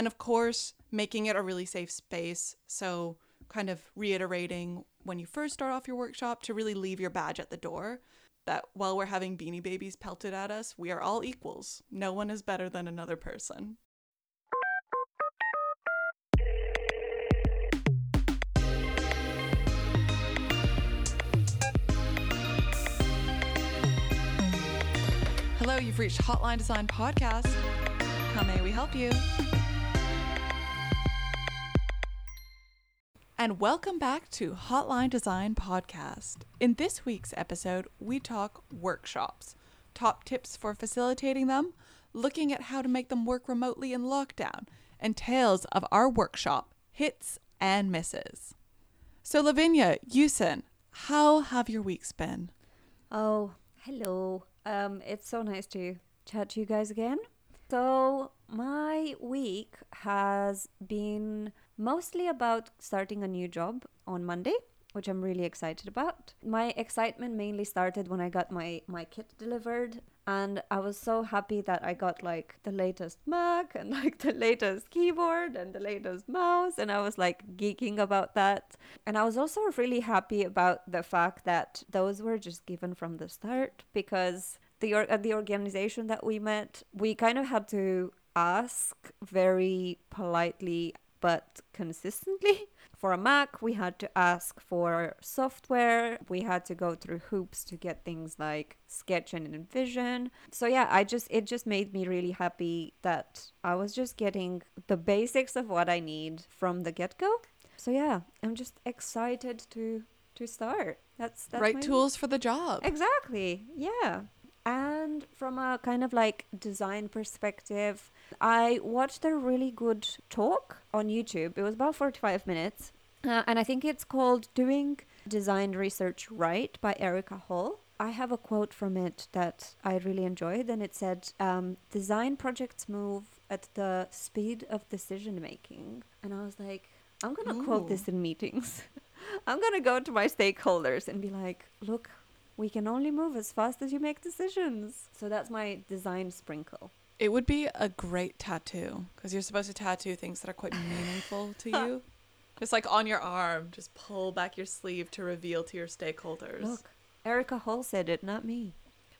And of course, making it a really safe space. So, kind of reiterating when you first start off your workshop to really leave your badge at the door that while we're having beanie babies pelted at us, we are all equals. No one is better than another person. Hello, you've reached Hotline Design Podcast. How may we help you? And welcome back to Hotline Design Podcast. In this week's episode, we talk workshops, top tips for facilitating them, looking at how to make them work remotely in lockdown, and tales of our workshop hits and misses. So, Lavinia, Yusin, how have your weeks been? Oh, hello. Um, it's so nice to chat to you guys again. So, my week has been mostly about starting a new job on Monday, which I'm really excited about. My excitement mainly started when I got my my kit delivered and I was so happy that I got like the latest Mac and like the latest keyboard and the latest mouse and I was like geeking about that. And I was also really happy about the fact that those were just given from the start because the or- uh, the organization that we met, we kind of had to ask very politely but consistently. For a Mac, we had to ask for software. We had to go through hoops to get things like Sketch and InVision. So yeah, I just it just made me really happy that I was just getting the basics of what I need from the get-go. So yeah, I'm just excited to to start. That's that's right tools for the job. Exactly. Yeah. And from a kind of like design perspective, I watched a really good talk on YouTube. It was about 45 minutes. Uh, and I think it's called Doing Design Research Right by Erika Hall. I have a quote from it that I really enjoyed, and it said, um, Design projects move at the speed of decision making. And I was like, I'm going to quote this in meetings. I'm going to go to my stakeholders and be like, look, we can only move as fast as you make decisions. So that's my design sprinkle. It would be a great tattoo because you're supposed to tattoo things that are quite meaningful to you. Just like on your arm, just pull back your sleeve to reveal to your stakeholders. Look, Erika Hall said it, not me.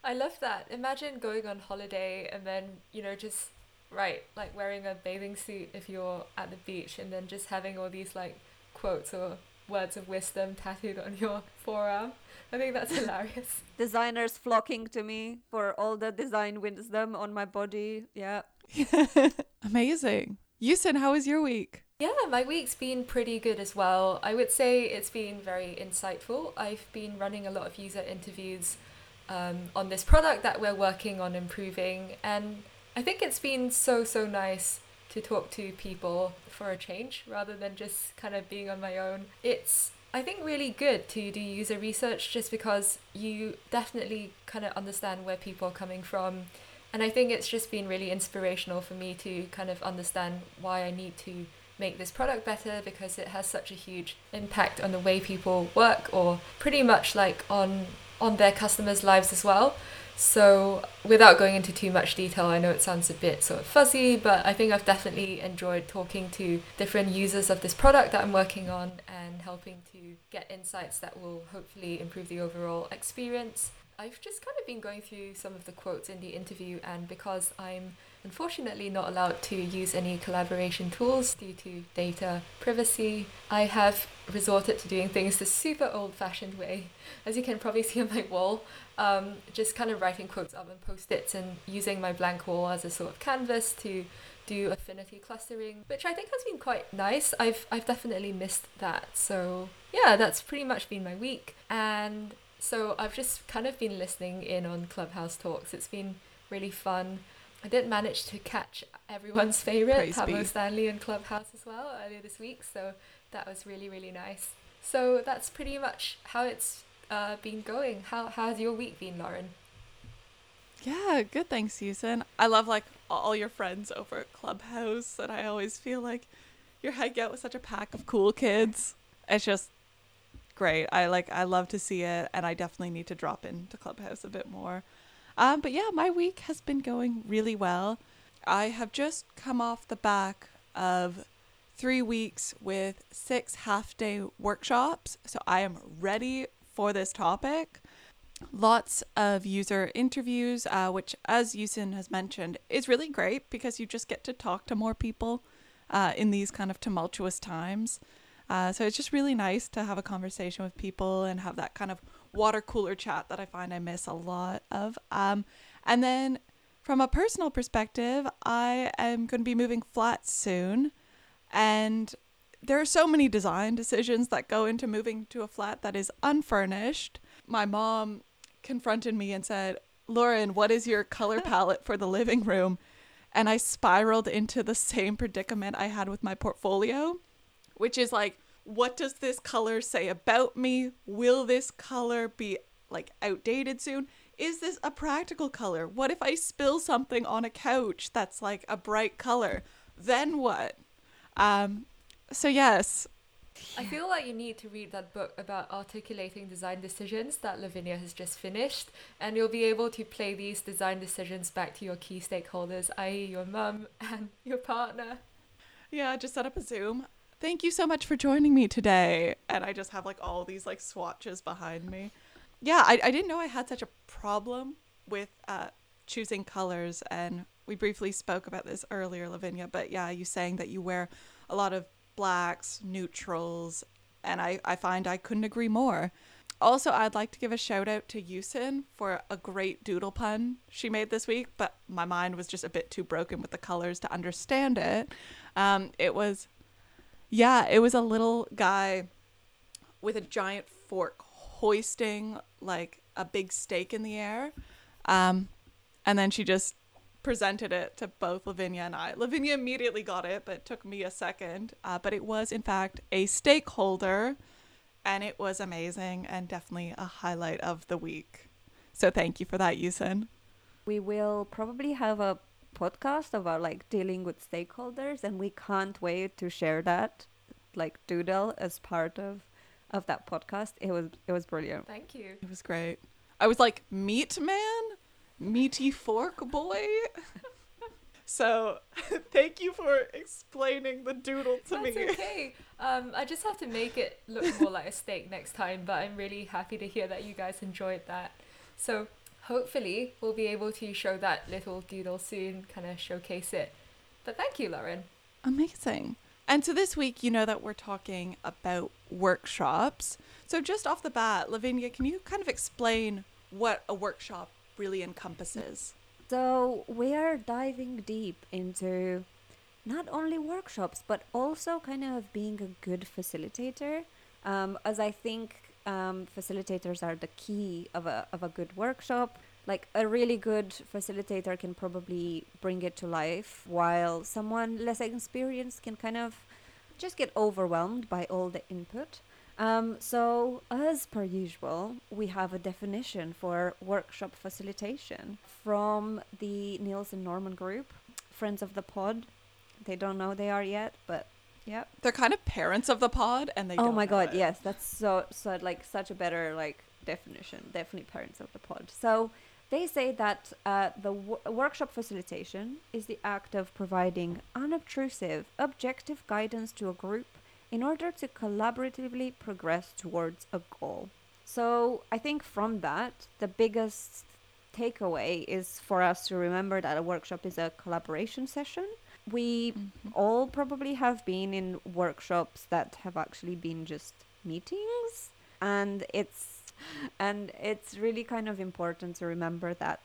I love that. Imagine going on holiday and then, you know, just right, like wearing a bathing suit if you're at the beach and then just having all these like quotes or words of wisdom tattooed on your forearm. I think that's hilarious. Designers flocking to me for all the design wisdom on my body. Yeah. Amazing. Yusin, how was your week? Yeah, my week's been pretty good as well. I would say it's been very insightful. I've been running a lot of user interviews um, on this product that we're working on improving, and I think it's been so, so nice to talk to people for a change rather than just kind of being on my own. It's I think really good to do user research just because you definitely kind of understand where people are coming from. And I think it's just been really inspirational for me to kind of understand why I need to make this product better because it has such a huge impact on the way people work or pretty much like on on their customers' lives as well. So, without going into too much detail, I know it sounds a bit sort of fuzzy, but I think I've definitely enjoyed talking to different users of this product that I'm working on and helping to get insights that will hopefully improve the overall experience. I've just kind of been going through some of the quotes in the interview, and because I'm unfortunately not allowed to use any collaboration tools due to data privacy, I have resorted to doing things the super old fashioned way. As you can probably see on my wall, um, just kind of writing quotes up on post its and using my blank wall as a sort of canvas to do affinity clustering, which I think has been quite nice. I've, I've definitely missed that. So, yeah, that's pretty much been my week. And so I've just kind of been listening in on Clubhouse talks. It's been really fun. I did manage to catch everyone's favorite, Pablo. Stanley in Clubhouse as well earlier this week. So that was really, really nice. So that's pretty much how it's uh, been going. How, how has your week been, Lauren? Yeah, good. Thanks, Susan. I love like all your friends over at Clubhouse, and I always feel like you're hanging out with such a pack of cool kids. It's just great. I like. I love to see it, and I definitely need to drop into Clubhouse a bit more. Um, but yeah, my week has been going really well. I have just come off the back of three weeks with six half day workshops. So I am ready for this topic. Lots of user interviews, uh, which, as Yusin has mentioned, is really great because you just get to talk to more people uh, in these kind of tumultuous times. Uh, so it's just really nice to have a conversation with people and have that kind of water cooler chat that I find I miss a lot of. Um, and then from a personal perspective, I am going to be moving flat soon. And there are so many design decisions that go into moving to a flat that is unfurnished. My mom confronted me and said, Lauren, what is your color palette for the living room? And I spiraled into the same predicament I had with my portfolio, which is like, what does this color say about me? Will this color be like outdated soon? Is this a practical color? What if I spill something on a couch that's like a bright color? Then what? Um, so yes, I feel like you need to read that book about articulating design decisions that Lavinia has just finished, and you'll be able to play these design decisions back to your key stakeholders, i.e., your mum and your partner. Yeah, just set up a Zoom. Thank you so much for joining me today. And I just have like all these like swatches behind me. Yeah, I, I didn't know I had such a problem with uh, choosing colors. And we briefly spoke about this earlier, Lavinia. But yeah, you saying that you wear a lot of blacks, neutrals, and I, I find I couldn't agree more. Also, I'd like to give a shout out to Yusin for a great doodle pun she made this week, but my mind was just a bit too broken with the colors to understand it. Um, it was, yeah, it was a little guy with a giant fork hoisting like a big steak in the air. Um, and then she just presented it to both Lavinia and I. Lavinia immediately got it, but it took me a second. Uh, but it was, in fact, a stakeholder, and it was amazing and definitely a highlight of the week. So thank you for that, Yusin. We will probably have a podcast about like dealing with stakeholders, and we can't wait to share that, like doodle, as part of of that podcast. It was it was brilliant. Thank you. It was great. I was like, meat man? Meaty fork boy? so thank you for explaining the doodle to That's me. That's okay. Um, I just have to make it look more like a steak next time, but I'm really happy to hear that you guys enjoyed that. So hopefully we'll be able to show that little doodle soon, kind of showcase it. But thank you, Lauren. Amazing. And so this week, you know that we're talking about workshops. So just off the bat, Lavinia, can you kind of explain what a workshop really encompasses? So we are diving deep into not only workshops but also kind of being a good facilitator, um, as I think um, facilitators are the key of a of a good workshop. Like a really good facilitator can probably bring it to life, while someone less experienced can kind of just get overwhelmed by all the input. Um, so, as per usual, we have a definition for workshop facilitation from the Nielsen Norman Group, friends of the pod. They don't know they are yet, but yeah. They're kind of parents of the pod, and they. Oh my god, it. yes, that's so so like such a better like definition. Definitely parents of the pod. So they say that uh, the w- workshop facilitation is the act of providing unobtrusive, objective guidance to a group in order to collaboratively progress towards a goal. So I think from that, the biggest takeaway is for us to remember that a workshop is a collaboration session. We Mhm. all probably have been in workshops that have actually been just meetings and it's and it's really kind of important to remember that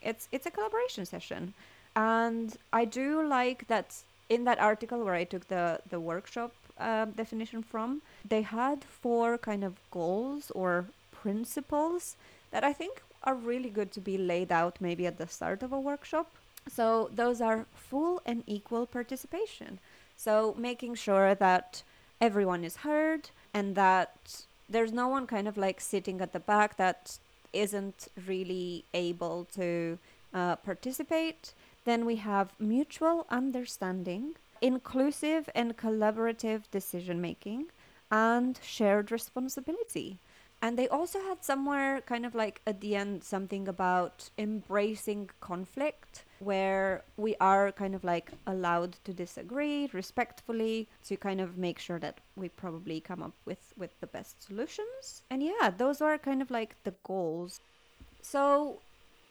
it's it's a collaboration session and i do like that in that article where i took the the workshop um, definition from they had four kind of goals or principles that i think are really good to be laid out maybe at the start of a workshop so those are full and equal participation. So making sure that everyone is heard and that there's no one kind of like sitting at the back that isn't really able to uh, participate. Then we have mutual understanding, inclusive and collaborative decision making, and shared responsibility. And they also had somewhere kind of like at the end something about embracing conflict, where we are kind of like allowed to disagree respectfully to kind of make sure that we probably come up with, with the best solutions. And yeah, those are kind of like the goals. So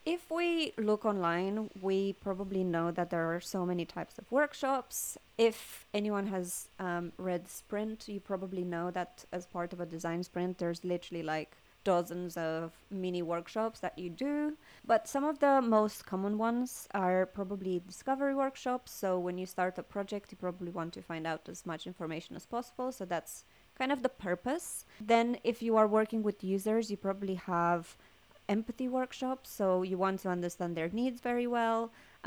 if we look online, we probably know that there are so many types of workshops. If anyone has um, read Sprint, you probably know that as part of a design sprint, there's literally like dozens of mini workshops that you do. But some of the most common ones are probably discovery workshops. So when you start a project, you probably want to find out as much information as possible. So that's kind of the purpose. Then, if you are working with users, you probably have empathy workshops, so you want to understand their needs very well.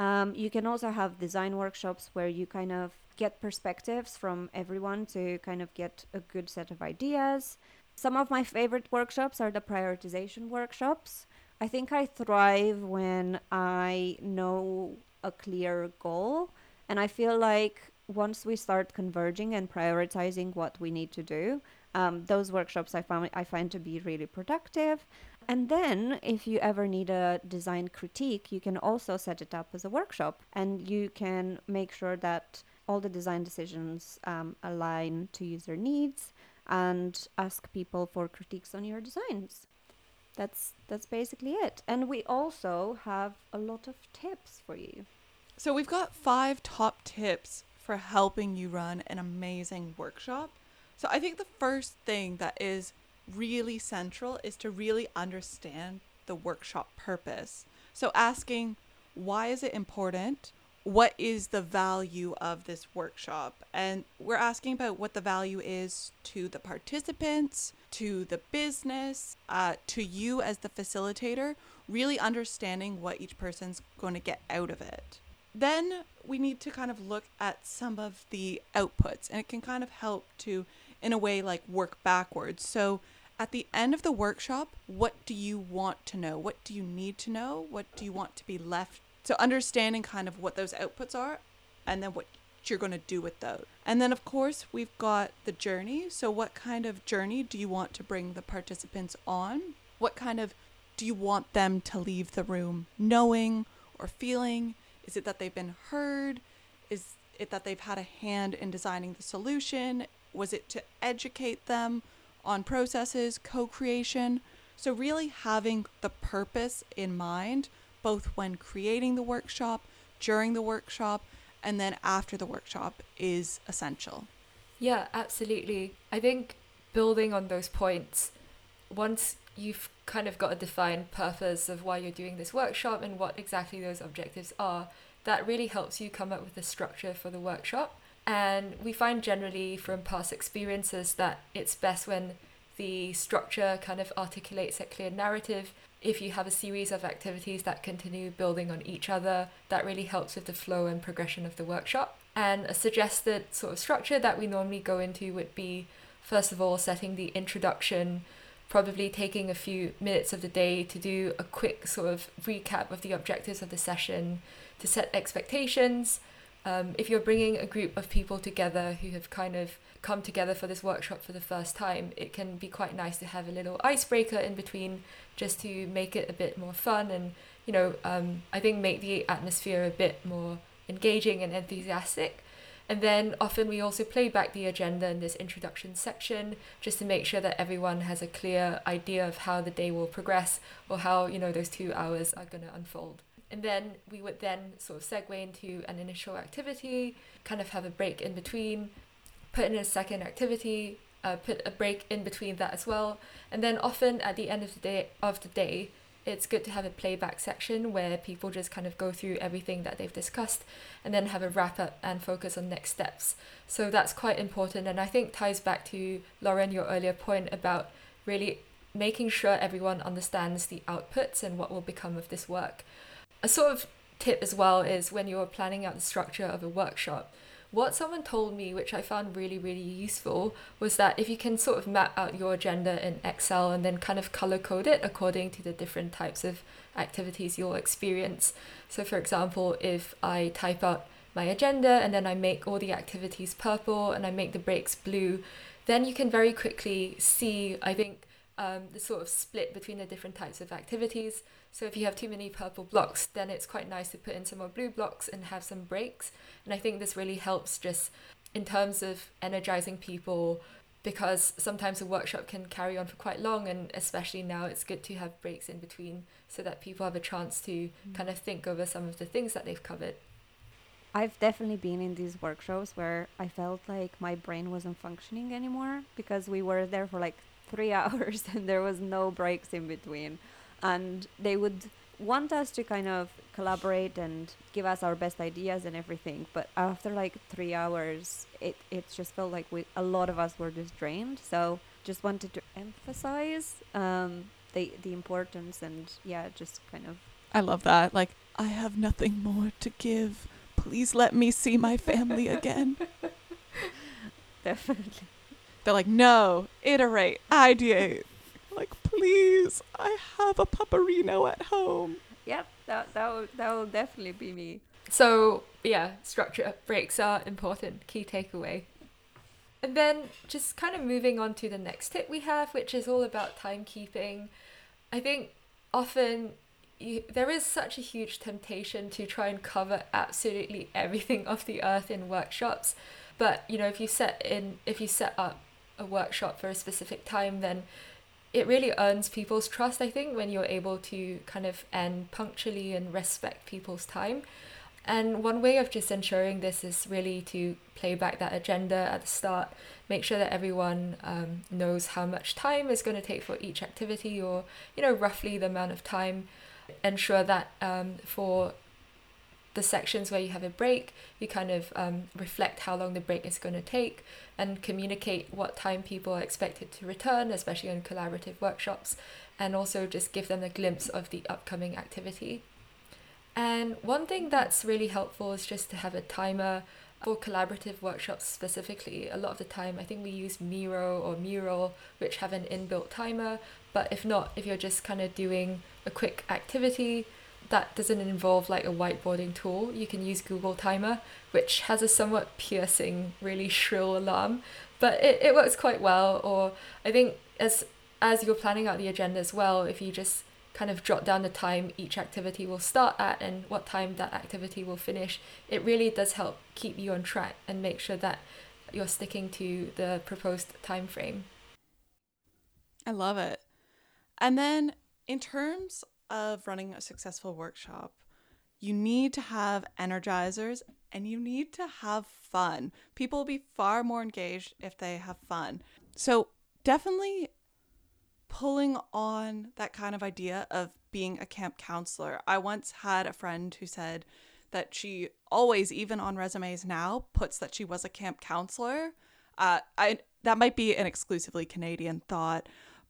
Um, you can also have design workshops where you kind of get perspectives from everyone to kind of get a good set of ideas. Some of my favorite workshops are the prioritization workshops. I think I thrive when I know a clear goal, and I feel like once we start converging and prioritizing what we need to do, um, those workshops I found I find to be really productive. And then, if you ever need a design critique, you can also set it up as a workshop and you can make sure that all the design decisions um, align to user needs and ask people for critiques on your designs. That's that's basically it. And we also have a lot of tips for you. So we've got five top tips for helping you run an amazing workshop. So I think the first thing that is really central is to really understand the workshop purpose. So asking why is it important? What is the value of this workshop? And we're asking about what the value is to the participants, to the business, uh, to you as the facilitator, really understanding what each person's going to get out of it. Then we need to kind of look at some of the outputs, and it can kind of help to, in a way, like work backwards. So at the end of the workshop, what do you want to know? What do you need to know? What do you want to be left? So, understanding kind of what those outputs are and then what you're going to do with those. And then, of course, we've got the journey. So, what kind of journey do you want to bring the participants on? What kind of do you want them to leave the room knowing or feeling? Is it that they've been heard? Is it that they've had a hand in designing the solution? Was it to educate them? On processes, co creation. So, really having the purpose in mind, both when creating the workshop, during the workshop, and then after the workshop, is essential. Yeah, absolutely. I think building on those points, once you've kind of got a defined purpose of why you're doing this workshop and what exactly those objectives are, that really helps you come up with a structure for the workshop. And we find generally from past experiences that it's best when the structure kind of articulates a clear narrative. If you have a series of activities that continue building on each other, that really helps with the flow and progression of the workshop. And a suggested sort of structure that we normally go into would be first of all, setting the introduction, probably taking a few minutes of the day to do a quick sort of recap of the objectives of the session, to set expectations, um, if you're bringing a group of people together who have kind of come together for this workshop for the first time, it can be quite nice to have a little icebreaker in between just to make it a bit more fun and, you know, um, I think make the atmosphere a bit more engaging and enthusiastic. And then often we also play back the agenda in this introduction section just to make sure that everyone has a clear idea of how the day will progress or how, you know, those two hours are going to unfold and then we would then sort of segue into an initial activity, kind of have a break in between, put in a second activity, uh, put a break in between that as well, and then often at the end of the day of the day, it's good to have a playback section where people just kind of go through everything that they've discussed and then have a wrap up and focus on next steps. So that's quite important and I think ties back to Lauren your earlier point about really making sure everyone understands the outputs and what will become of this work. A sort of tip as well is when you're planning out the structure of a workshop, what someone told me, which I found really, really useful, was that if you can sort of map out your agenda in Excel and then kind of color code it according to the different types of activities you'll experience. So, for example, if I type out my agenda and then I make all the activities purple and I make the breaks blue, then you can very quickly see, I think, um, the sort of split between the different types of activities. So if you have too many purple blocks, then it's quite nice to put in some more blue blocks and have some breaks. And I think this really helps just in terms of energizing people because sometimes a workshop can carry on for quite long and especially now it's good to have breaks in between so that people have a chance to mm. kind of think over some of the things that they've covered. I've definitely been in these workshops where I felt like my brain wasn't functioning anymore because we were there for like three hours and there was no breaks in between. And they would want us to kind of collaborate and give us our best ideas and everything. But after like three hours, it, it just felt like we, a lot of us were just drained. So just wanted to emphasize um, the, the importance and yeah, just kind of. I love that. Like, I have nothing more to give please let me see my family again. Definitely. They're like, no, iterate, ideate. Like, please, I have a pupperino at home. Yep, that that will that will definitely be me. So yeah, structure breaks are important. Key takeaway. And then just kind of moving on to the next tip we have, which is all about timekeeping. I think often you, there is such a huge temptation to try and cover absolutely everything off the earth in workshops but you know if you set in if you set up a workshop for a specific time then it really earns people's trust i think when you're able to kind of end punctually and respect people's time. And one way of just ensuring this is really to play back that agenda at the start make sure that everyone um, knows how much time is going to take for each activity or you know roughly the amount of time ensure that um, for the sections where you have a break, you kind of um, reflect how long the break is going to take and communicate what time people are expected to return, especially in collaborative workshops, and also just give them a glimpse of the upcoming activity. And one thing that's really helpful is just to have a timer for collaborative workshops specifically. A lot of the time, I think we use Miro or Mural, which have an inbuilt timer. But if not, if you're just kind of doing a quick activity that doesn't involve like a whiteboarding tool, you can use Google Timer, which has a somewhat piercing, really shrill alarm, but it, it works quite well. Or I think as as you're planning out the agenda as well, if you just kind of jot down the time each activity will start at and what time that activity will finish, it really does help keep you on track and make sure that you're sticking to the proposed time frame. I love it. And then in terms of running a successful workshop, you need to have energizers and you need to have fun. People will be far more engaged if they have fun. So, definitely pulling on that kind of idea of being a camp counselor. I once had a friend who said that she always, even on resumes now, puts that she was a camp counselor. Uh, I that might be an exclusively Canadian thought,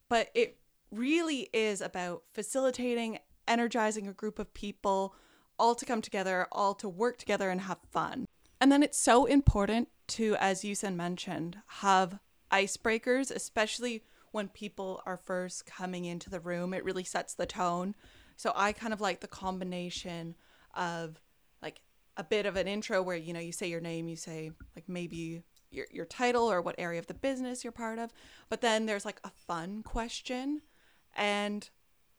but it really is about facilitating, energizing a group of people, all to come together, all to work together and have fun. And then it's so important to, as Yusin mentioned, have icebreakers, especially when people are first coming into the room. It really sets the tone. So I kind of like the combination of like a bit of an intro where, you know, you say your name, you say like maybe your, your title or what area of the business you're part of. But then there's like a fun question and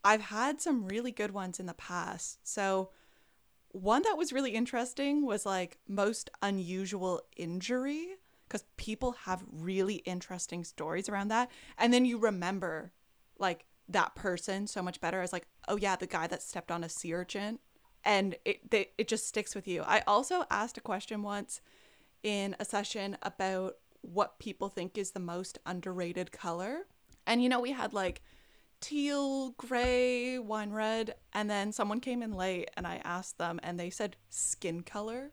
I've had some really good ones in the past. So, one that was really interesting was like most unusual injury because people have really interesting stories around that. And then you remember like that person so much better as like, oh yeah, the guy that stepped on a sea urchin. And it, they, it just sticks with you. I also asked a question once in a session about what people think is the most underrated color. And you know, we had like teal, gray, wine red. And then someone came in late and I asked them and they said skin color,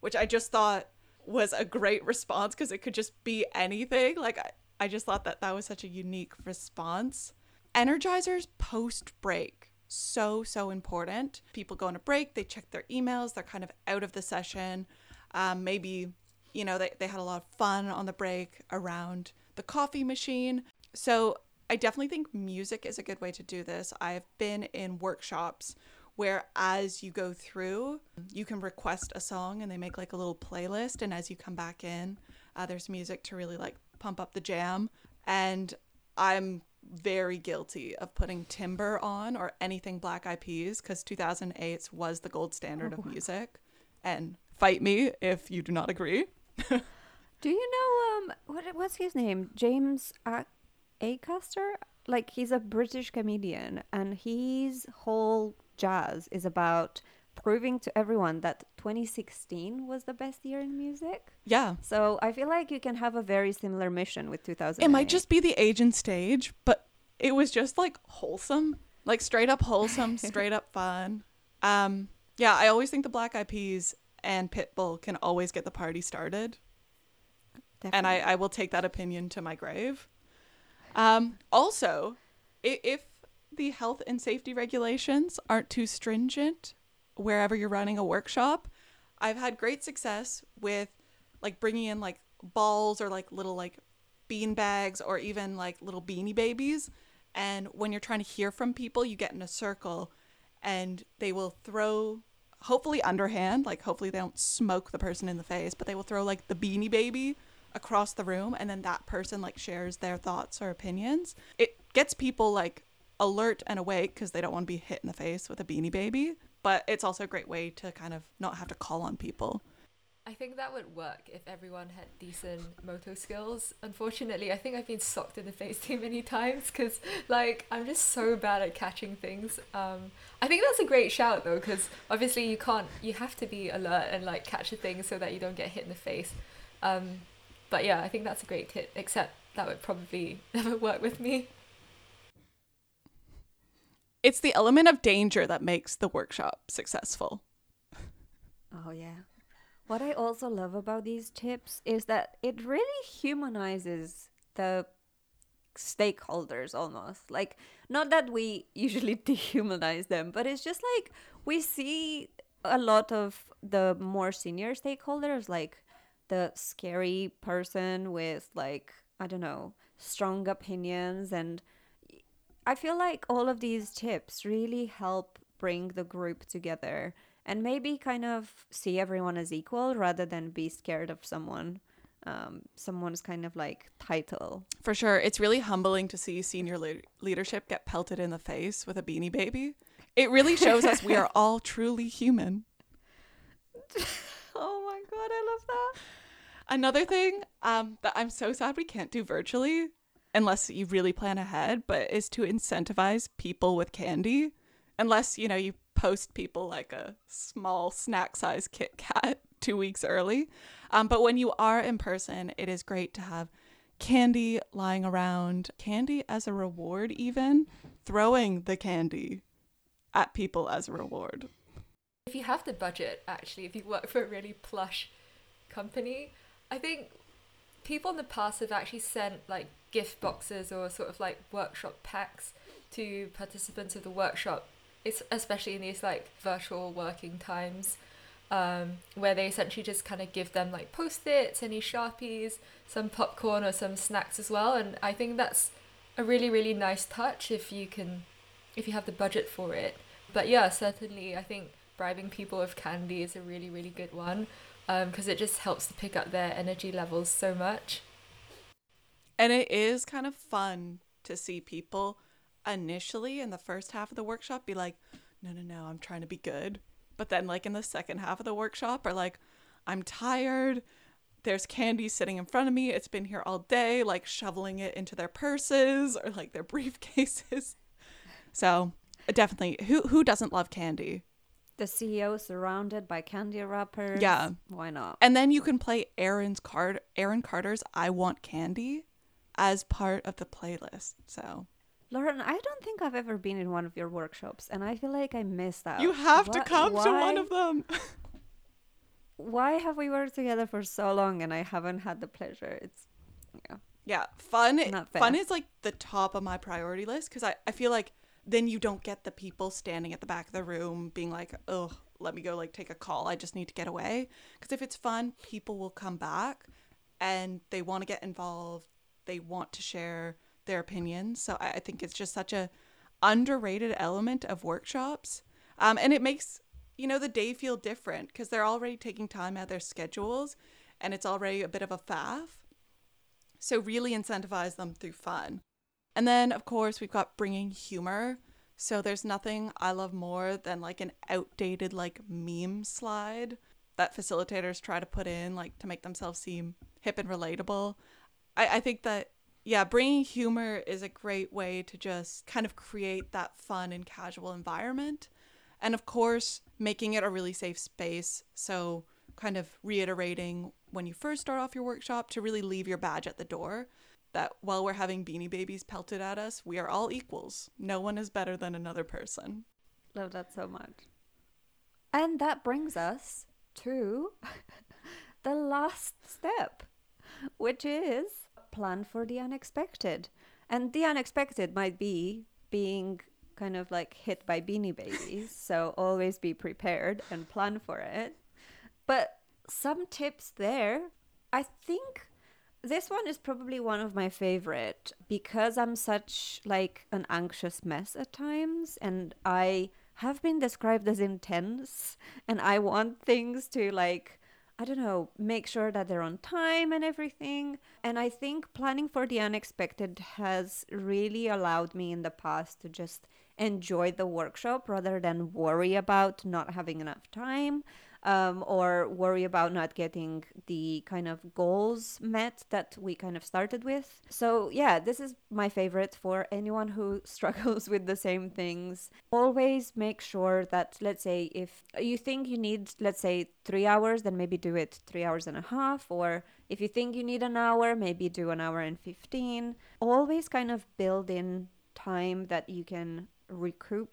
which I just thought was a great response because it could just be anything. Like, I, I just thought that that was such a unique response. Energizers post break. So, so important. People go on a break, they check their emails, they're kind of out of the session. Um, maybe, you know, they, they had a lot of fun on the break around the coffee machine. So, I definitely think music is a good way to do this. I've been in workshops where as you go through, you can request a song and they make like a little playlist. And as you come back in, uh, there's music to really like pump up the jam. And I'm very guilty of putting Timber on or anything Black Eyed Peas because 2008 was the gold standard of music. And fight me if you do not agree. Do you know um what what's his name? James Acaster? Like he's a British comedian and his whole jazz is about proving to everyone that 2016 was the best year in music. Yeah. So I feel like you can have a very similar mission with 2000. It might just be the age and stage, but it was just like wholesome, like straight up wholesome, straight up fun. Um, yeah, I always think the Black Eyed Peas and Pitbull can always get the party started, and I, I will take that opinion to my grave. Um, also, if the health and safety regulations aren't too stringent wherever you're running a workshop, I've had great success with like bringing in like balls or like little like bean bags or even like little beanie babies. And when you're trying to hear from people, you get in a circle and they will throw, hopefully underhand, like hopefully they don't smoke the person in the face, but they will throw like the beanie baby across the room and then that person like shares their thoughts or opinions. It gets people like alert and awake because they don't want to be hit in the face with a beanie baby, but it's also a great way to kind of not have to call on people. I think that would work if everyone had decent motor skills. Unfortunately, I think I've been socked in the face too many times because, like, I'm just so bad at catching things. Um, I think that's a great shout though, because obviously you can't, you have to be alert and like catch a thing so that you don't get hit in the face. Um, but yeah, I think that's a great tip. Except that would probably never work with me. It's the element of danger that makes the workshop successful. Oh yeah. What I also love about these tips is that it really humanizes the stakeholders almost. Like not that we usually dehumanize them, but it's just like we see a lot of the more senior stakeholders like the scary person with like I don't know, strong opinions and I feel like all of these tips really help bring the group together and maybe kind of see everyone as equal rather than be scared of someone um, someone's kind of like title For sure, it's really humbling to see senior le- leadership get pelted in the face with a beanie baby. It really shows us we are all truly human. oh my god i love that Another thing um, that I'm so sad we can't do virtually, unless you really plan ahead, but is to incentivize people with candy. Unless, you know, you post people like a small snack size Kit Kat two weeks early. Um, but when you are in person, it is great to have candy lying around, candy as a reward, even throwing the candy at people as a reward. If you have the budget, actually, if you work for a really plush company, I think people in the past have actually sent like gift boxes or sort of like workshop packs to participants of the workshop. It's especially in these like virtual working times, um, where they essentially just kind of give them like post-its, any sharpies, some popcorn or some snacks as well. And I think that's a really really nice touch if you can, if you have the budget for it. But yeah, certainly I think bribing people with candy is a really really good one Um, because it just helps to pick up their energy levels so much. And it is kind of fun to see people initially in the first half of the workshop be like, no, no, no, I'm trying to be good. But then, like, in the second half of the workshop, are like, I'm tired. There's candy sitting in front of me. It's been here all day, like shoveling it into their purses or like their briefcases. So, definitely, who who doesn't love candy? The ceo surrounded by candy wrappers Yeah. why not And then you can play Aaron's card, Aaron Carter's "I Want Candy" as part of the playlist. So lauren i don't think i've ever been in one of your workshops and i feel like i missed out you have to Wha- come to one of them. why have we worked together for so long and I haven't had the pleasure? It's yeah. Yeah, fun. Fun is like the top of my priority list because I, I feel like then you don't get the people standing at the back of the room being like, oh, let me go like take a call. I just need to get away. Because if it's fun, people will come back and they want to get involved. They want to share their opinions. So I, I think it's just such a underrated element of workshops. Um, and it makes, you know, the day feel different because they're already taking time out of their schedules and it's already a bit of a faff. So really incentivize them through fun. And then, of course, we've got bringing humor. So there's nothing I love more than like an outdated like meme slide that facilitators try to put in like to make themselves seem hip and relatable. I, I think that yeah, bringing humor is a great way to just kind of create that fun and casual environment. And of course, making it a really safe space. So, kind of reiterating when you first start off your workshop to really leave your badge at the door that while we're having beanie babies pelted at us, we are all equals. No one is better than another person. Love that so much. And that brings us to the last step, which is plan for the unexpected. And the unexpected might be being kind of like hit by beanie babies. so always be prepared and plan for it. But some tips there. I think this one is probably one of my favorite because I'm such like an anxious mess at times and I have been described as intense and I want things to like I don't know, make sure that they're on time and everything. And I think planning for the unexpected has really allowed me in the past to just enjoy the workshop rather than worry about not having enough time um, or worry about not getting the kind of goals met that we kind of started with. So, yeah, this is my favorite for anyone who struggles with the same things. Always make sure that, let's say, if you think you need, let's say, three hours, then maybe do it three hours and a half. Or if you think you need an hour, maybe do an hour and 15. Always kind of build in time that you can recoup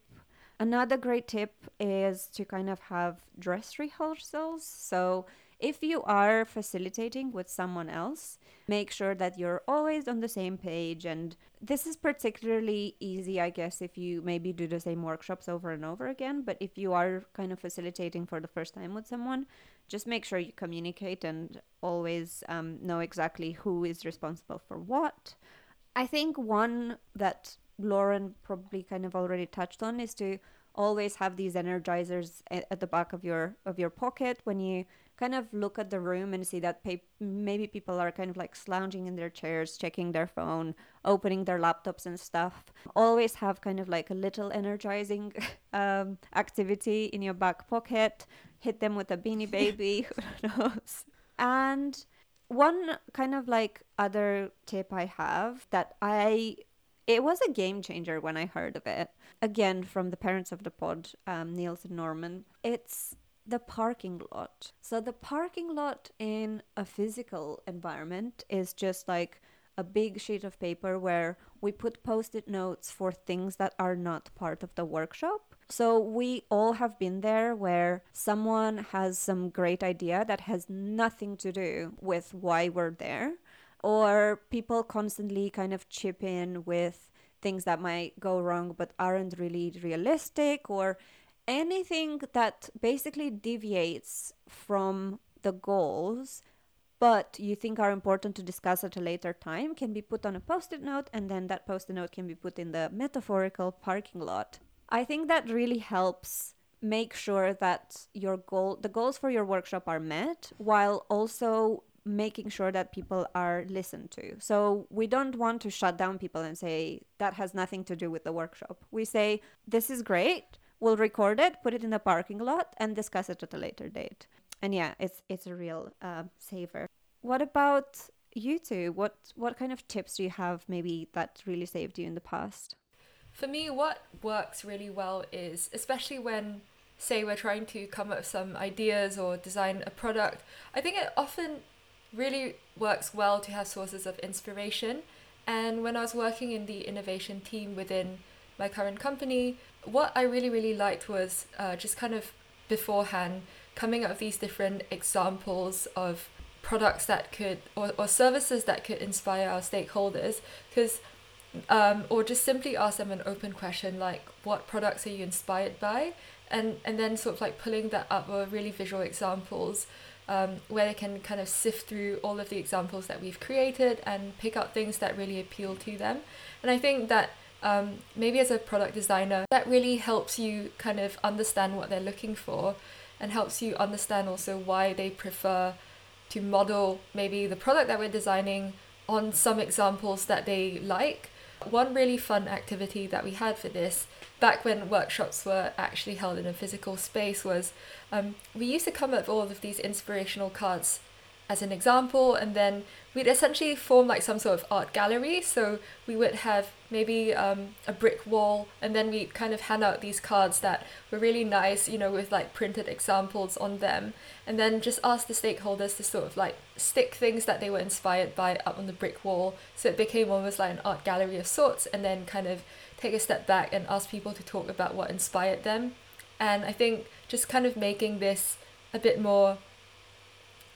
Another great tip is to kind of have dress rehearsals. So, if you are facilitating with someone else, make sure that you're always on the same page. And this is particularly easy, I guess, if you maybe do the same workshops over and over again. But if you are kind of facilitating for the first time with someone, just make sure you communicate and always um, know exactly who is responsible for what. I think one that Lauren probably kind of already touched on is to always have these energizers at the back of your of your pocket. When you kind of look at the room and see that maybe people are kind of like slouching in their chairs checking their phone opening their laptops and stuff always have kind of like a little energizing um, activity in your back pocket. Hit them with a beanie baby who knows? And one kind of like other tip i have that i it was a game changer when I heard of it. Again, from the parents of the pod, um, Nielsen Norman. It's the parking lot. So, the parking lot in a physical environment is just like a big sheet of paper where we put post it notes for things that are not part of the workshop. So, we all have been there where someone has some great idea that has nothing to do with why we're there or people constantly kind of chip in with things that might go wrong but aren't really realistic or anything that basically deviates from the goals but you think are important to discuss at a later time can be put on a post-it note and then that post-it note can be put in the metaphorical parking lot. I think that really helps make sure that your goal the goals for your workshop are met while also making sure that people are listened to. So we don't want to shut down people and say that has nothing to do with the workshop. We say this is great. We'll record it, put it in the parking lot, and discuss it at a later date. And yeah, it's it's a real uh, saver. What about you two? What what kind of tips do you have maybe that really saved you in the past? For me, what works really well is especially when say we're trying to come up with some ideas or design a product. I think it often really works well to have sources of inspiration. And when I was working in the innovation team within my current company, what I really, really liked was uh, just kind of beforehand coming up with these different examples of products that could, or, or services that could inspire our stakeholders. Because um, or just simply ask them an open question like what products are you inspired by and and then sort of like pulling that up with really visual examples um, where they can kind of sift through all of the examples that we've created and pick out things that really appeal to them. And I think that um, maybe as a product designer, that really helps you kind of understand what they're looking for and helps you understand also why they prefer to model maybe the product that we're designing on some examples that they like One really fun activity that we had for this, back when workshops were actually held in a physical space, was um, we used to come up with all of these inspirational cards as an example, and then we'd essentially form like some sort of art gallery. So we would have maybe um, a brick wall, and then we kind of hand out these cards that were really nice, you know, with like printed examples on them, and then just ask the stakeholders to sort of like stick things that they were inspired by up on the brick wall. So it became almost like an art gallery of sorts, and then kind of take a step back and ask people to talk about what inspired them. And I think just kind of making this a bit more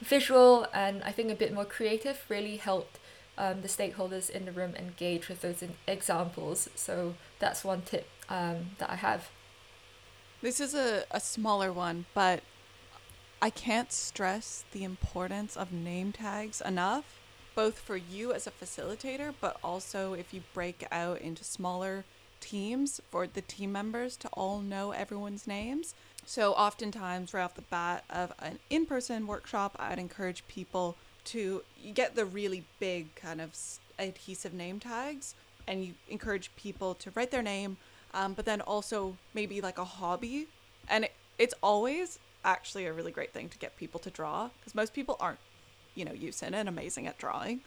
visual and I think a bit more creative really helped um, the stakeholders in the room engage with those examples. So that's one tip um, that I have. This is a, a smaller one, but I can't stress the importance of name tags enough, both for you as a facilitator, but also if you break out into smaller teams for the team members to all know everyone's names. So, oftentimes, right off the bat of an in person workshop, I'd encourage people to get the really big kind of adhesive name tags and you encourage people to write their name, um, but then also maybe like a hobby. And it, it's always actually a really great thing to get people to draw because most people aren't, you know, using and amazing at drawing.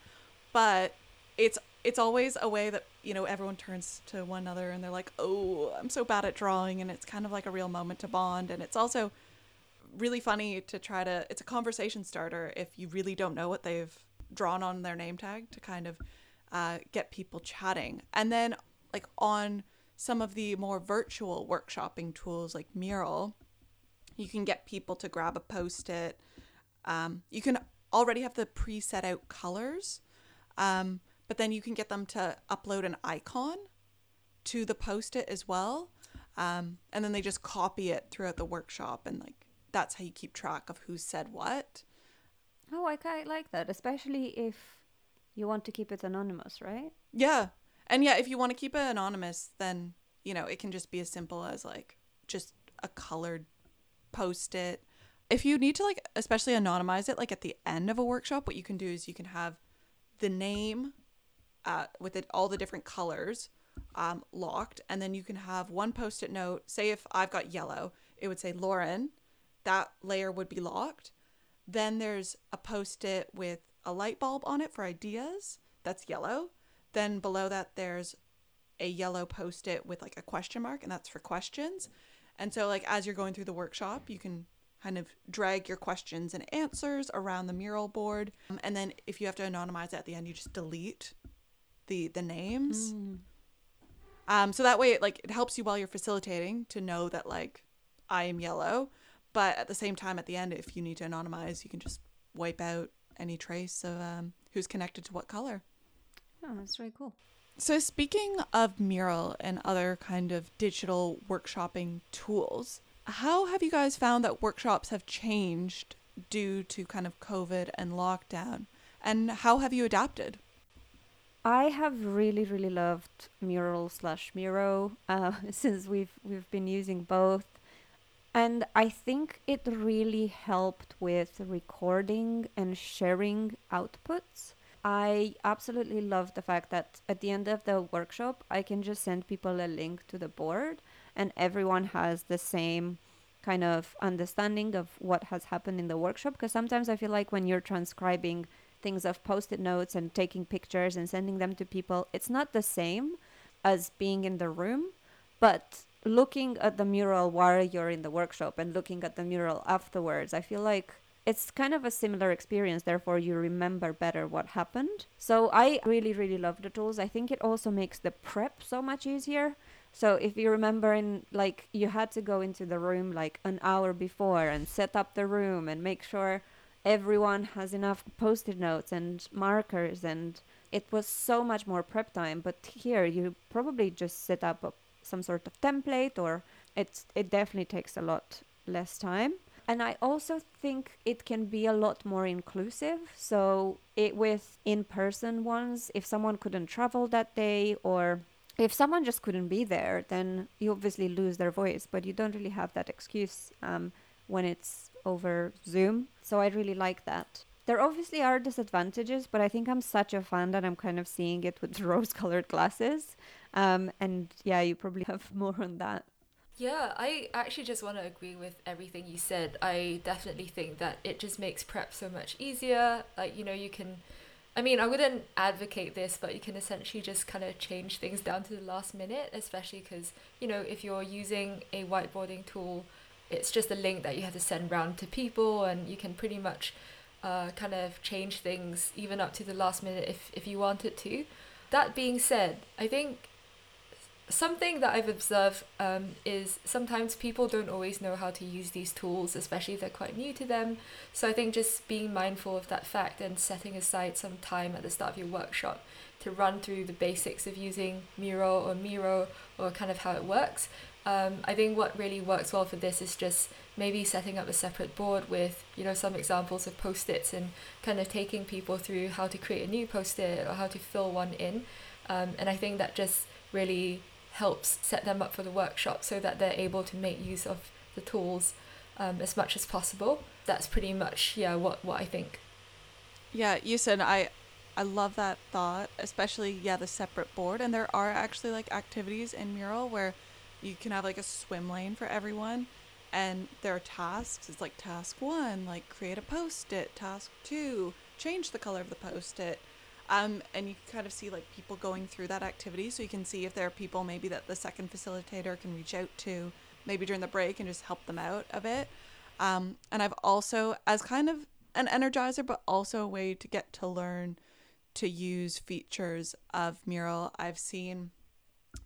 But it's it's always a way that you know everyone turns to one another and they're like oh i'm so bad at drawing and it's kind of like a real moment to bond. And it's also really funny to try to it's a conversation starter if you really don't know what they've drawn on their name tag to kind of uh, get people chatting. And then like on some of the more virtual workshopping tools like mural you can get people to grab a post-it. Um, you can already have the pre-set out colors. Um, but then you can get them to upload an icon to the post it as well. Um, and then they just copy it throughout the workshop and like that's how you keep track of who said what. Oh, I quite like that, especially if you want to keep it anonymous, right? Yeah. And yeah, if you want to keep it anonymous, then, you know, it can just be as simple as like just a colored post it. If you need to like especially anonymize it like at the end of a workshop, what you can do is you can have the name uh, with it, all the different colors um, locked. And then you can have one post it note. Say if I've got yellow, it would say Lauren. That layer would be locked. Then there's a post it with a light bulb on it for ideas. That's yellow. Then below that, there's a yellow post it with like a question mark, and that's for questions. And so, like, as you're going through the workshop, you can kind of drag your questions and answers around the mural board. Um, and then if you have to anonymize it at the end, you just delete the the names. Mm. Um, so that way, it like it helps you while you're facilitating to know that like I am yellow, but at the same time, at the end, if you need to anonymize, you can just wipe out any trace of um, who's connected to what color. Oh, that's really cool. So speaking of mural and other kind of digital workshopping tools, how have you guys found that workshops have changed due to kind of COVID and lockdown? And how have you adapted? I have really, really loved Mural slash Miro uh, since we've we've been using both, and I think it really helped with recording and sharing outputs. I absolutely love the fact that at the end of the workshop, I can just send people a link to the board, and everyone has the same kind of understanding of what has happened in the workshop. Because sometimes I feel like when you're transcribing things of post-it notes and taking pictures and sending them to people it's not the same as being in the room but looking at the mural while you're in the workshop and looking at the mural afterwards i feel like it's kind of a similar experience therefore you remember better what happened. So i really really love the tools. I think it also makes the prep so much easier. So if you remember in like you had to go into the room like an hour before and set up the room and make sure everyone has enough post-it notes and markers and it was so much more prep time. But here you probably just set up a, some sort of template or it's it definitely takes a lot less time. And i also think it can be a lot more inclusive. So it with in-person ones if someone couldn't travel that day or if someone just couldn't be there then you obviously lose their voice. But you don't really have that excuse um, when it's over Zoom. So I really like that. there obviously are disadvantages, but I think I'm such a fan that I'm kind of seeing it with rose colored glasses. Um, and yeah, you probably have more on that. Yeah, I actually just want to agree with everything you said. I definitely think that it just makes prep so much easier. Like, you know, you can, I mean, I wouldn't advocate this, but you can essentially just kind of change things down to the last minute, especially because, you know, if you're using a whiteboarding tool, it's just a link that you have to send round to people, and you can pretty much uh, kind of change things even up to the last minute if, if you wanted to. That being said, I think something that I've observed um, is sometimes people don't always know how to use these tools, especially if they're quite new to them. So I think just being mindful of that fact and setting aside some time at the start of your workshop to run through the basics of using Miro or Miro or kind of how it works. Um, I think what really works well for this is just maybe setting up a separate board with you know some examples of post-its and kind of taking people through how to create a new post-it or how to fill one in. Um, and I think that just really helps set them up for the workshop so that they're able to make use of the tools um, as much as possible. That's pretty much yeah what what I think. Yeah, you said I I love that thought, especially yeah the separate board and there are actually like activities in Mural where you can have like a swim lane for everyone and there are tasks. It's like task 1 like create a post-it, task 2 change the color of the post-it. Um, and you kind of see like people going through that activity. So you can see if there are people maybe that the second facilitator can reach out to maybe during the break and just help them out a bit um, and i've also as kind of an energizer but also a way to get to learn to use features of mural i've seen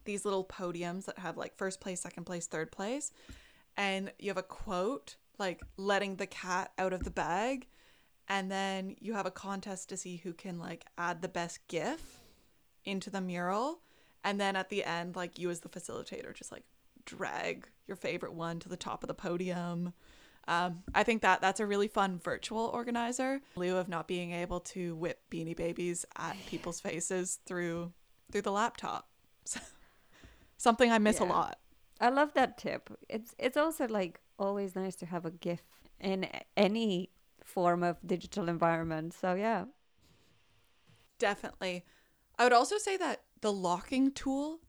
these little podiums that have like first place second place third place and you have a quote like letting the cat out of the bag and then you have a contest to see who can like add the best gif into the mural and then at the end like you as the facilitator just like drag your favorite one to the top of the podium. Um, i think that that's a really fun virtual organizer. In lieu of not being able to whip beanie babies at people's faces through through the laptop something i miss Yeah. a lot I love that tip. It's it's also like always nice to have a GIF in any form of digital environment. So yeah, Definitely. I would also say that the locking tool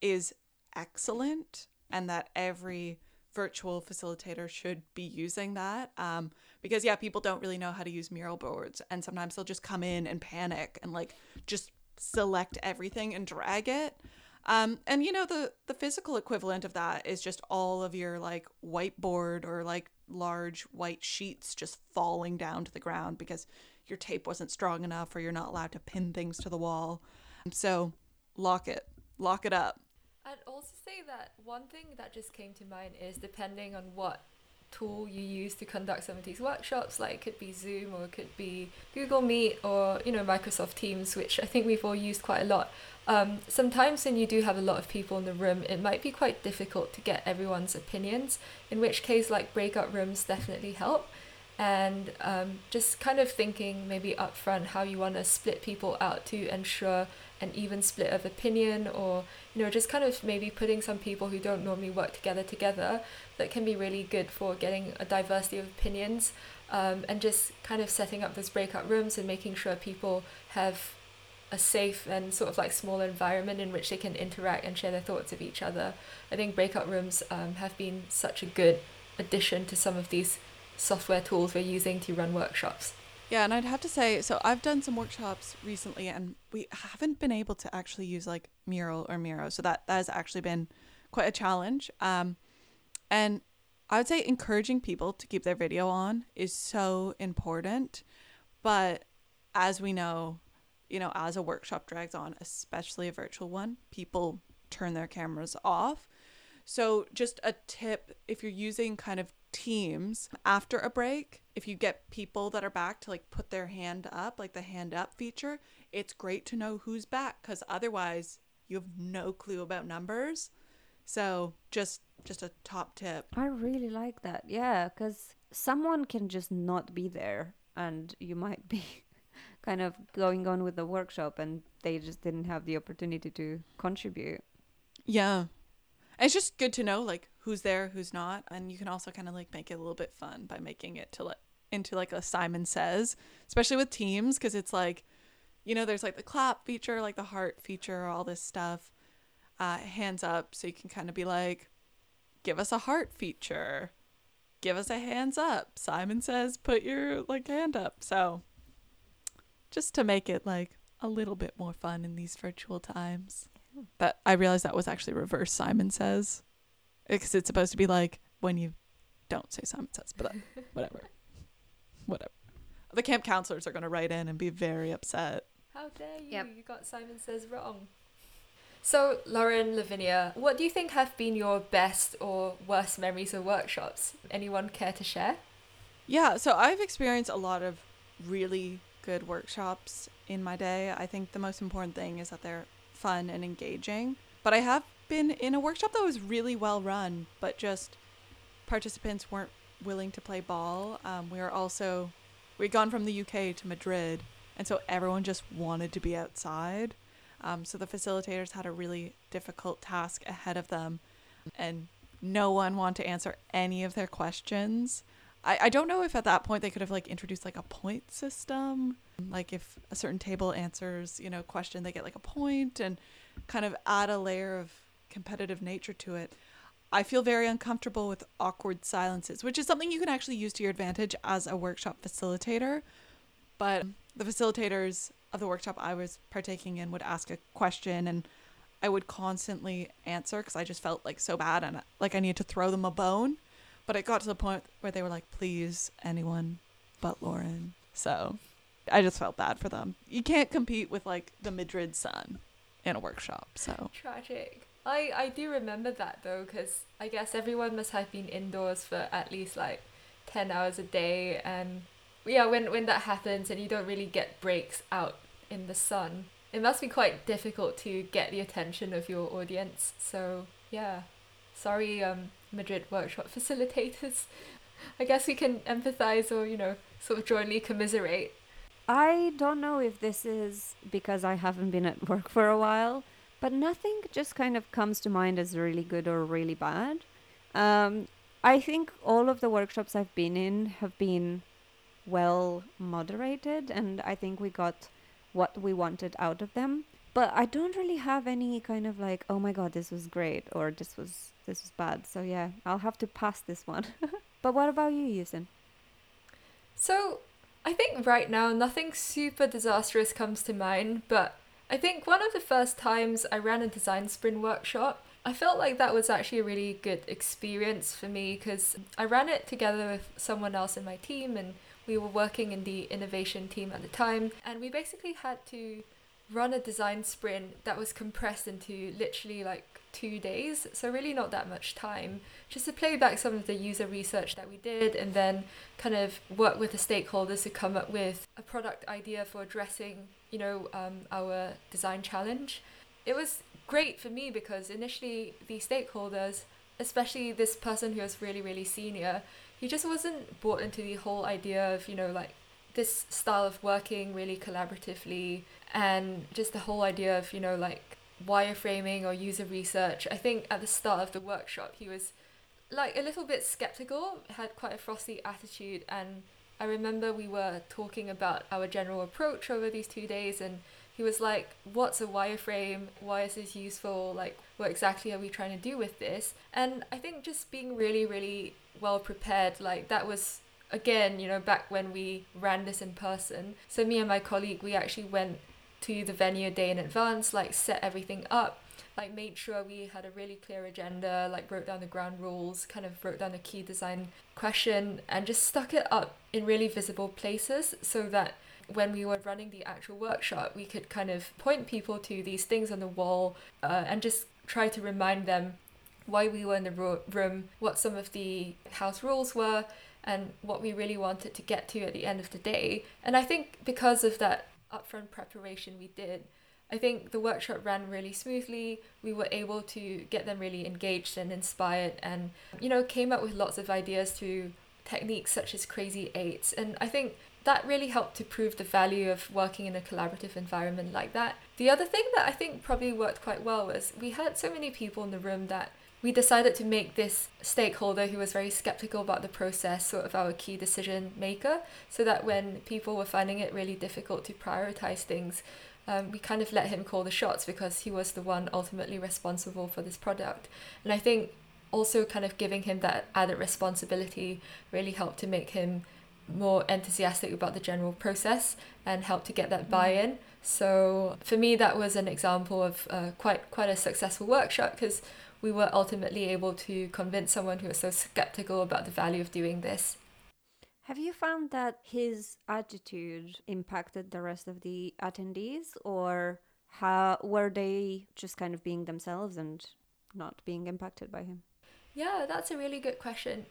is excellent and that every virtual facilitator should be using that. Um, because, yeah, people don't really know how to use mural boards and sometimes they'll just come in and panic and like just select everything and drag it. Um, and you know the the physical equivalent of that is just all of your like whiteboard or like large white sheets just falling down to the ground because your tape wasn't strong enough or you're not allowed to pin things to the wall. So lock it, lock it up. I'd also say that one thing that just came to mind is depending on what tool you use to conduct some of these workshops, like it could be Zoom or it could be Google Meet or you know Microsoft Teams, which I think we've all used quite a lot. Um, sometimes when you do have a lot of people in the room, it might be quite difficult to get everyone's opinions. In which case, like breakout rooms definitely help. And um, just kind of thinking maybe upfront how you want to split people out to ensure an even split of opinion or you know just kind of maybe putting some people who don't normally work together together that can be really good for getting a diversity of opinions um, and just kind of setting up those breakout rooms and making sure people have a safe and sort of like small environment in which they can interact and share their thoughts with each other. I think breakout rooms um, have been such a good addition to some of these software tools we're using to run workshops. Yeah, and I'd have to say, so I've done some workshops recently, and we haven't been able to actually use like Mural or Miro, so that that has actually been quite a challenge. Um, and I would say encouraging people to keep their video on is so important, but as we know, you know, as a workshop drags on, especially a virtual one, people turn their cameras off. So, just a tip if you're using kind of teams after a break, if you get people that are back to like put their hand up, like the hand up feature, it's great to know who's back because otherwise you have no clue about numbers. So, just just a top tip. I really like that. Yeah, because someone can just not be there, and you might be kind of going on with the workshop, and they just didn't have the opportunity to contribute. Yeah. It's just good to know like who's there, who's not, and you can also kind of like make it a little bit fun by making it to let into like a Simon Says, especially with teams, because it's like, you know, there's like the clap feature, like the heart feature, all this stuff. Uh, hands up, so you can kind of be like, give us a heart feature, give us a hands up. Simon says, put your like hand up. So just to make it like a little bit more fun in these virtual times. That I realized that was actually reverse Simon says, because it's supposed to be like when you don't say Simon says, but uh, whatever, whatever. The camp counselors are going to write in and be very upset. How dare you? Yep. You got Simon Says wrong. So, Lauren, Lavinia, what do you think have been your best or worst memories of workshops? Anyone care to share? Yeah, so I've experienced a lot of really good workshops in my day. I think the most important thing is that they're fun and engaging. But I have been in a workshop that was really well run, but just participants weren't willing to play ball. Um, we were also, we'd gone from the UK to Madrid, and so everyone just wanted to be outside. Um, so the facilitators had a really difficult task ahead of them, and no one wanted to answer any of their questions. I, I don't know if at that point they could have like introduced like a point system. Like if a certain table answers, you know, question, they get like a point and kind of add a layer of competitive nature to it. I feel very uncomfortable with awkward silences, which is something you can actually use to your advantage as a workshop facilitator. But the facilitators of the workshop I was partaking in would ask a question and I would constantly answer because I just felt like so bad and like I needed to throw them a bone. But it got to the point where they were like, please, anyone but Lauren. So I just felt bad for them. You can't compete with like the Madrid sun in a workshop. So Tragic. I, I do remember that though, because I guess everyone must have been indoors for at least like 10 hours a day. And yeah, when, when that happens and you don't really get breaks out in the sun, it must be quite difficult to get the attention of your audience. So yeah, sorry, um, Madrid workshop facilitators. I guess we can empathize or, you know, sort of jointly commiserate. I don't know if this is because I haven't been at work for a while, but nothing just kind of comes to mind as really good or really bad. Um, I think all of the workshops I've been in have been well moderated, and I think we got what we wanted out of them. But I don't really have any kind of like, oh my god, this was great or this was this was bad. So yeah, I'll have to pass this one. but what about you, Yusin? So, I think right now nothing super disastrous comes to mind, but I think one of the first times I ran a design sprint workshop, I felt like that was actually a really good experience for me because I ran it together with someone else in my team and we were working in the innovation team at the time. And we basically had to run a design sprint that was compressed into literally like two days, so really not that much time, just to play back some of the user research that we did and then kind of work with the stakeholders to come up with a product idea for addressing, you know, um, our design challenge. It was great for me because initially the stakeholders, especially this person who was really, really senior, he just wasn't bought into the whole idea of, you know, like this style of working really collaboratively and just the whole idea of, you know, like wireframing or user research. I think at the start of the workshop, he was like a little bit skeptical, had quite a frosty attitude. And I remember we were talking about our general approach over these two days, and he was like, What's a wireframe? Why is this useful? Like, what exactly are we trying to do with this? And I think just being really, really well prepared, like, that was again, you know, back when we ran this in person. So, me and my colleague, we actually went to the venue a day in advance, like set everything up, like made sure we had a really clear agenda, like wrote down the ground rules, kind of wrote down a key design question, and just stuck it up in really visible places so that when we were running the actual workshop, we could kind of point people to these things on the wall uh, and just try to remind them why we were in the ro- room, what some of the house rules were, and what we really wanted to get to at the end of the day. And I think because of that upfront preparation we did, I think the workshop ran really smoothly. We were able to get them really engaged and inspired and, you know, came up with lots of ideas through techniques such as crazy eights. And I think that really helped to prove the value of working in a collaborative environment like that. The other thing that I think probably worked quite well was we had so many people in the room that we decided to make this stakeholder who was very skeptical about the process sort of our key decision maker so that when people were finding it really difficult to prioritize things, um, we kind of let him call the shots because he was the one ultimately responsible for this product. And I think also kind of giving him that added responsibility really helped to make him more enthusiastic about the general process and help to get that mm. buy-in. So for me, that was an example of uh, quite quite a successful workshop because we were ultimately able to convince someone who was so skeptical about the value of doing this. Have you found that his attitude impacted the rest of the attendees, or how were they just kind of being themselves and not being impacted by him? Yeah, that's a really good question.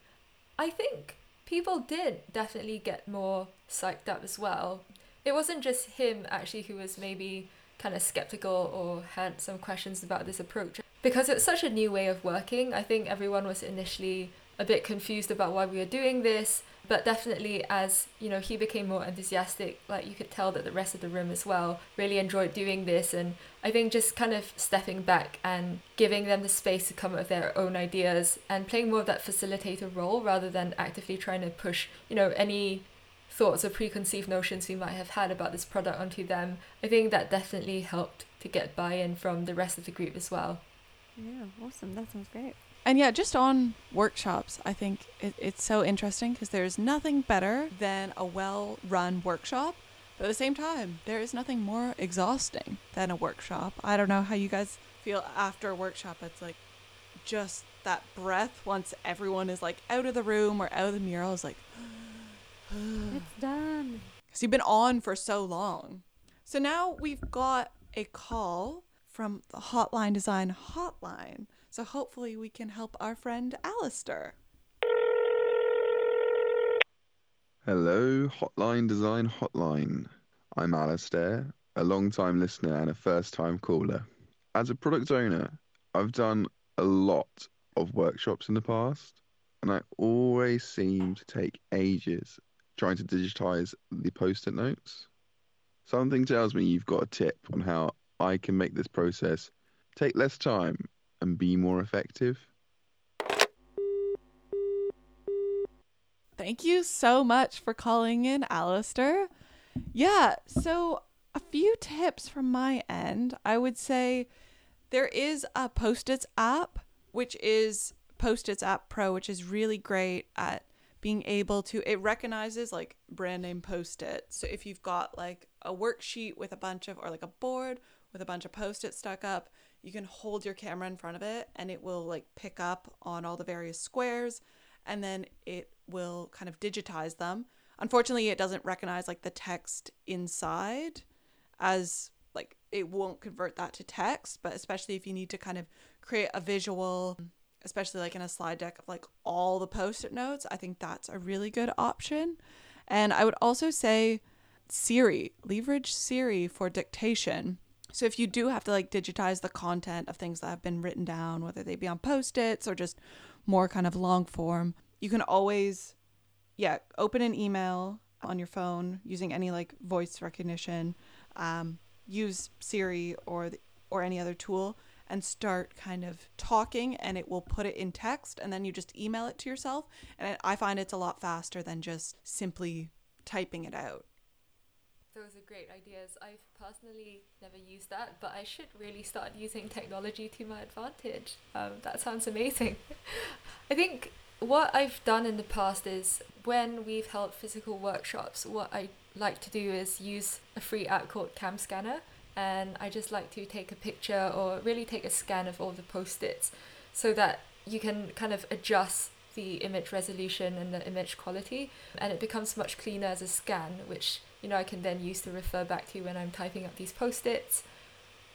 I think people did definitely get more psyched up as well. It wasn't just him actually who was maybe kind of skeptical or had some questions about this approach because it's such a new way of working, I think everyone was initially a bit confused about why we were doing this. But definitely, as you know, he became more enthusiastic. Like you could tell that the rest of the room as well really enjoyed doing this, and I think just kind of stepping back and giving them the space to come up with their own ideas and playing more of that facilitator role rather than actively trying to push, you know, any thoughts or preconceived notions we might have had about this product onto them. I think that definitely helped to get buy-in from the rest of the group as well. Yeah, awesome. That sounds great. And yeah, just on workshops, I think it, it's so interesting because there's nothing better than a well run workshop. But at the same time, there is nothing more exhausting than a workshop. I don't know how you guys feel after a workshop. It's like just that breath once everyone is like out of the room or out of the mural is like. Because you've been on for so long. So now we've got a call from the Hotline Design Hotline. So hopefully we can help our friend Alistair. Hello, Hotline Design Hotline. I'm Alistair, a long time listener and a first time caller. As a product owner, I've done a lot of workshops in the past, and I always seem to take ages trying to digitize the post it notes. Something tells me you've got a tip on how I can make this process take less time and be more effective. Thank you so much for calling in, Alistair. Yeah, so a few tips from my end. I would say there is a Post-its app, which is Post-its app Pro, which is really great at being able to it recognizes like brand name post-it. So if you've got like a worksheet with a bunch of or like a board with a bunch of post-it stuck up. You can hold your camera in front of it and it will like pick up on all the various squares and then it will kind of digitize them. Unfortunately, it doesn't recognize like the text inside as like it won't convert that to text, but especially if you need to kind of create a visual especially like in a slide deck of like all the post-it notes, I think that's a really good option. And I would also say Siri, leverage Siri for dictation. So if you do have to like digitize the content of things that have been written down, whether they be on post-its or just more kind of long form, you can always yeah, open an email on your phone using any like voice recognition, um, use Siri or the, or any other tool and start kind of talking and it will put it in text and then you just email it to yourself and I find it's a lot faster than just simply typing it out. Those are great ideas. I've personally never used that, but I should really start using technology to my advantage. Um, that sounds amazing. I think what I've done in the past is when we've held physical workshops, what I like to do is use a free app called Cam Scanner, and I just like to take a picture or really take a scan of all the post its so that you can kind of adjust the image resolution and the image quality, and it becomes much cleaner as a scan, which you know I can then use to refer back to when I'm typing up these post-its.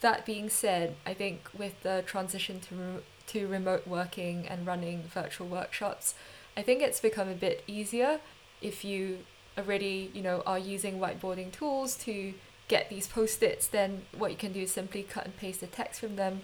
That being said, I think with the transition to re- to remote working and running virtual workshops, I think it's become a bit easier if you already, you know, are using whiteboarding tools to get these post-its, then what you can do is simply cut and paste the text from them,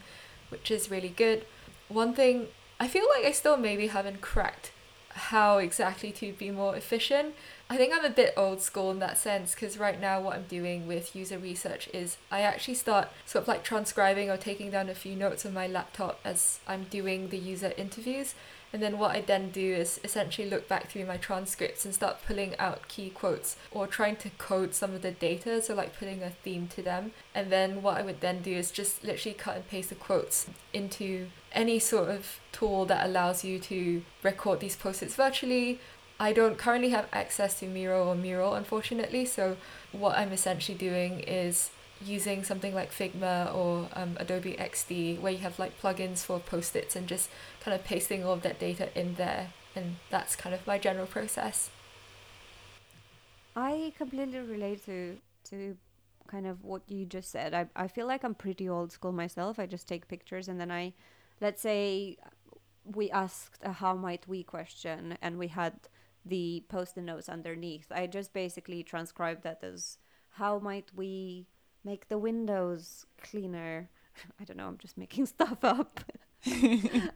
which is really good. One thing I feel like I still maybe haven't cracked how exactly to be more efficient. I think I'm a bit old school in that sense because right now what I'm doing with user research is I actually start sort of like transcribing or taking down a few notes on my laptop as I'm doing the user interviews. And then what I then do is essentially look back through my transcripts and start pulling out key quotes or trying to code some of the data, so like putting a theme to them. And then what I would then do is just literally cut and paste the quotes into any sort of tool that allows you to record these post-its virtually. I don't currently have access to Miro or Mural, unfortunately, so what I'm essentially doing is using something like Figma or um, Adobe XD, where you have like plugins for post-its and just kind of pasting all of that data in there. And that's kind of my general process. I completely relate to to kind of what you just said. I I feel like I'm pretty old school myself. I just take pictures and then I let's say we asked a how might we question and we had the post-it notes underneath. I just basically transcribed that as how might we make the windows cleaner. I don't know, I'm just making stuff up.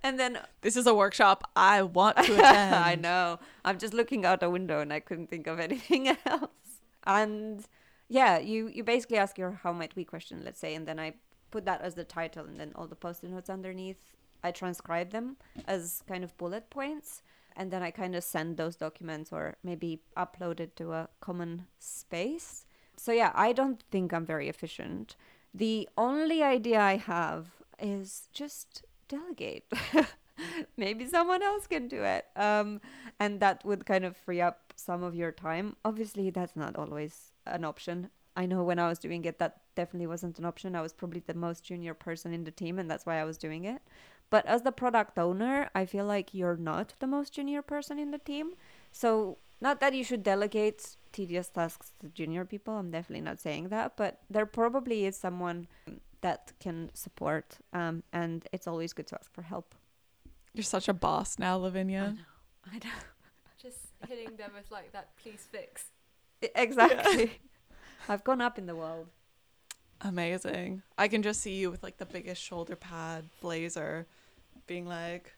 and then this is a workshop I want to attend. I know. I'm just looking out a window and I couldn't think of anything else. And yeah, you you basically ask your how might we question, let's say, and then I put that as the title and then all the post-it notes underneath I transcribe them as kind of bullet points and then I kind of send those documents or maybe upload it to a common space. So yeah, I don't think I'm very efficient. The only idea I have is just delegate. maybe someone else can do it. Um, and that would kind of free up some of your time. Obviously, that's not always an option. I know when I was doing it, that definitely wasn't an option. I was probably the most junior person in the team, and that's why I was doing it. But as the product owner, I feel like you're not the most junior person in the team. So, not that you should delegate tedious tasks to junior people, I'm definitely not saying that, but there probably is someone that can support, um, and it's always good to ask for help. You're such a boss now, Lavinia. I know. I know. Just hitting them with like that, please fix. Exactly. Yeah. I've gone up in the world. Amazing. I can just see you with like the biggest shoulder pad blazer being like,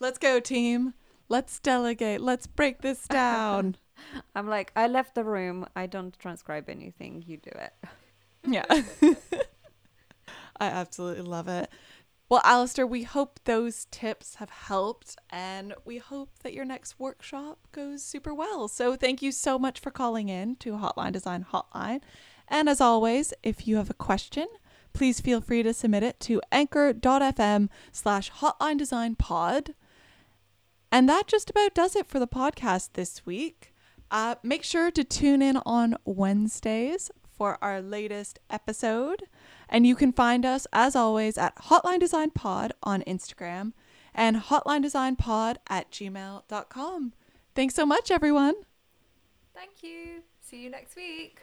let's go, team. Let's delegate. Let's break this down. I'm like, I left the room. I don't transcribe anything. You do it. Yeah. I absolutely love it. Well, Alistair, we hope those tips have helped and we hope that your next workshop goes super well. So, thank you so much for calling in to Hotline Design Hotline. And as always, if you have a question, please feel free to submit it to anchor.fm slash hotline design pod. And that just about does it for the podcast this week. Uh, make sure to tune in on Wednesdays for our latest episode. And you can find us, as always, at Hotline Design Pod on Instagram and Hotline Design Pod at gmail.com. Thanks so much, everyone. Thank you. See you next week.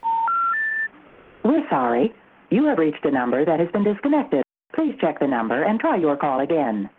We're sorry. You have reached a number that has been disconnected. Please check the number and try your call again.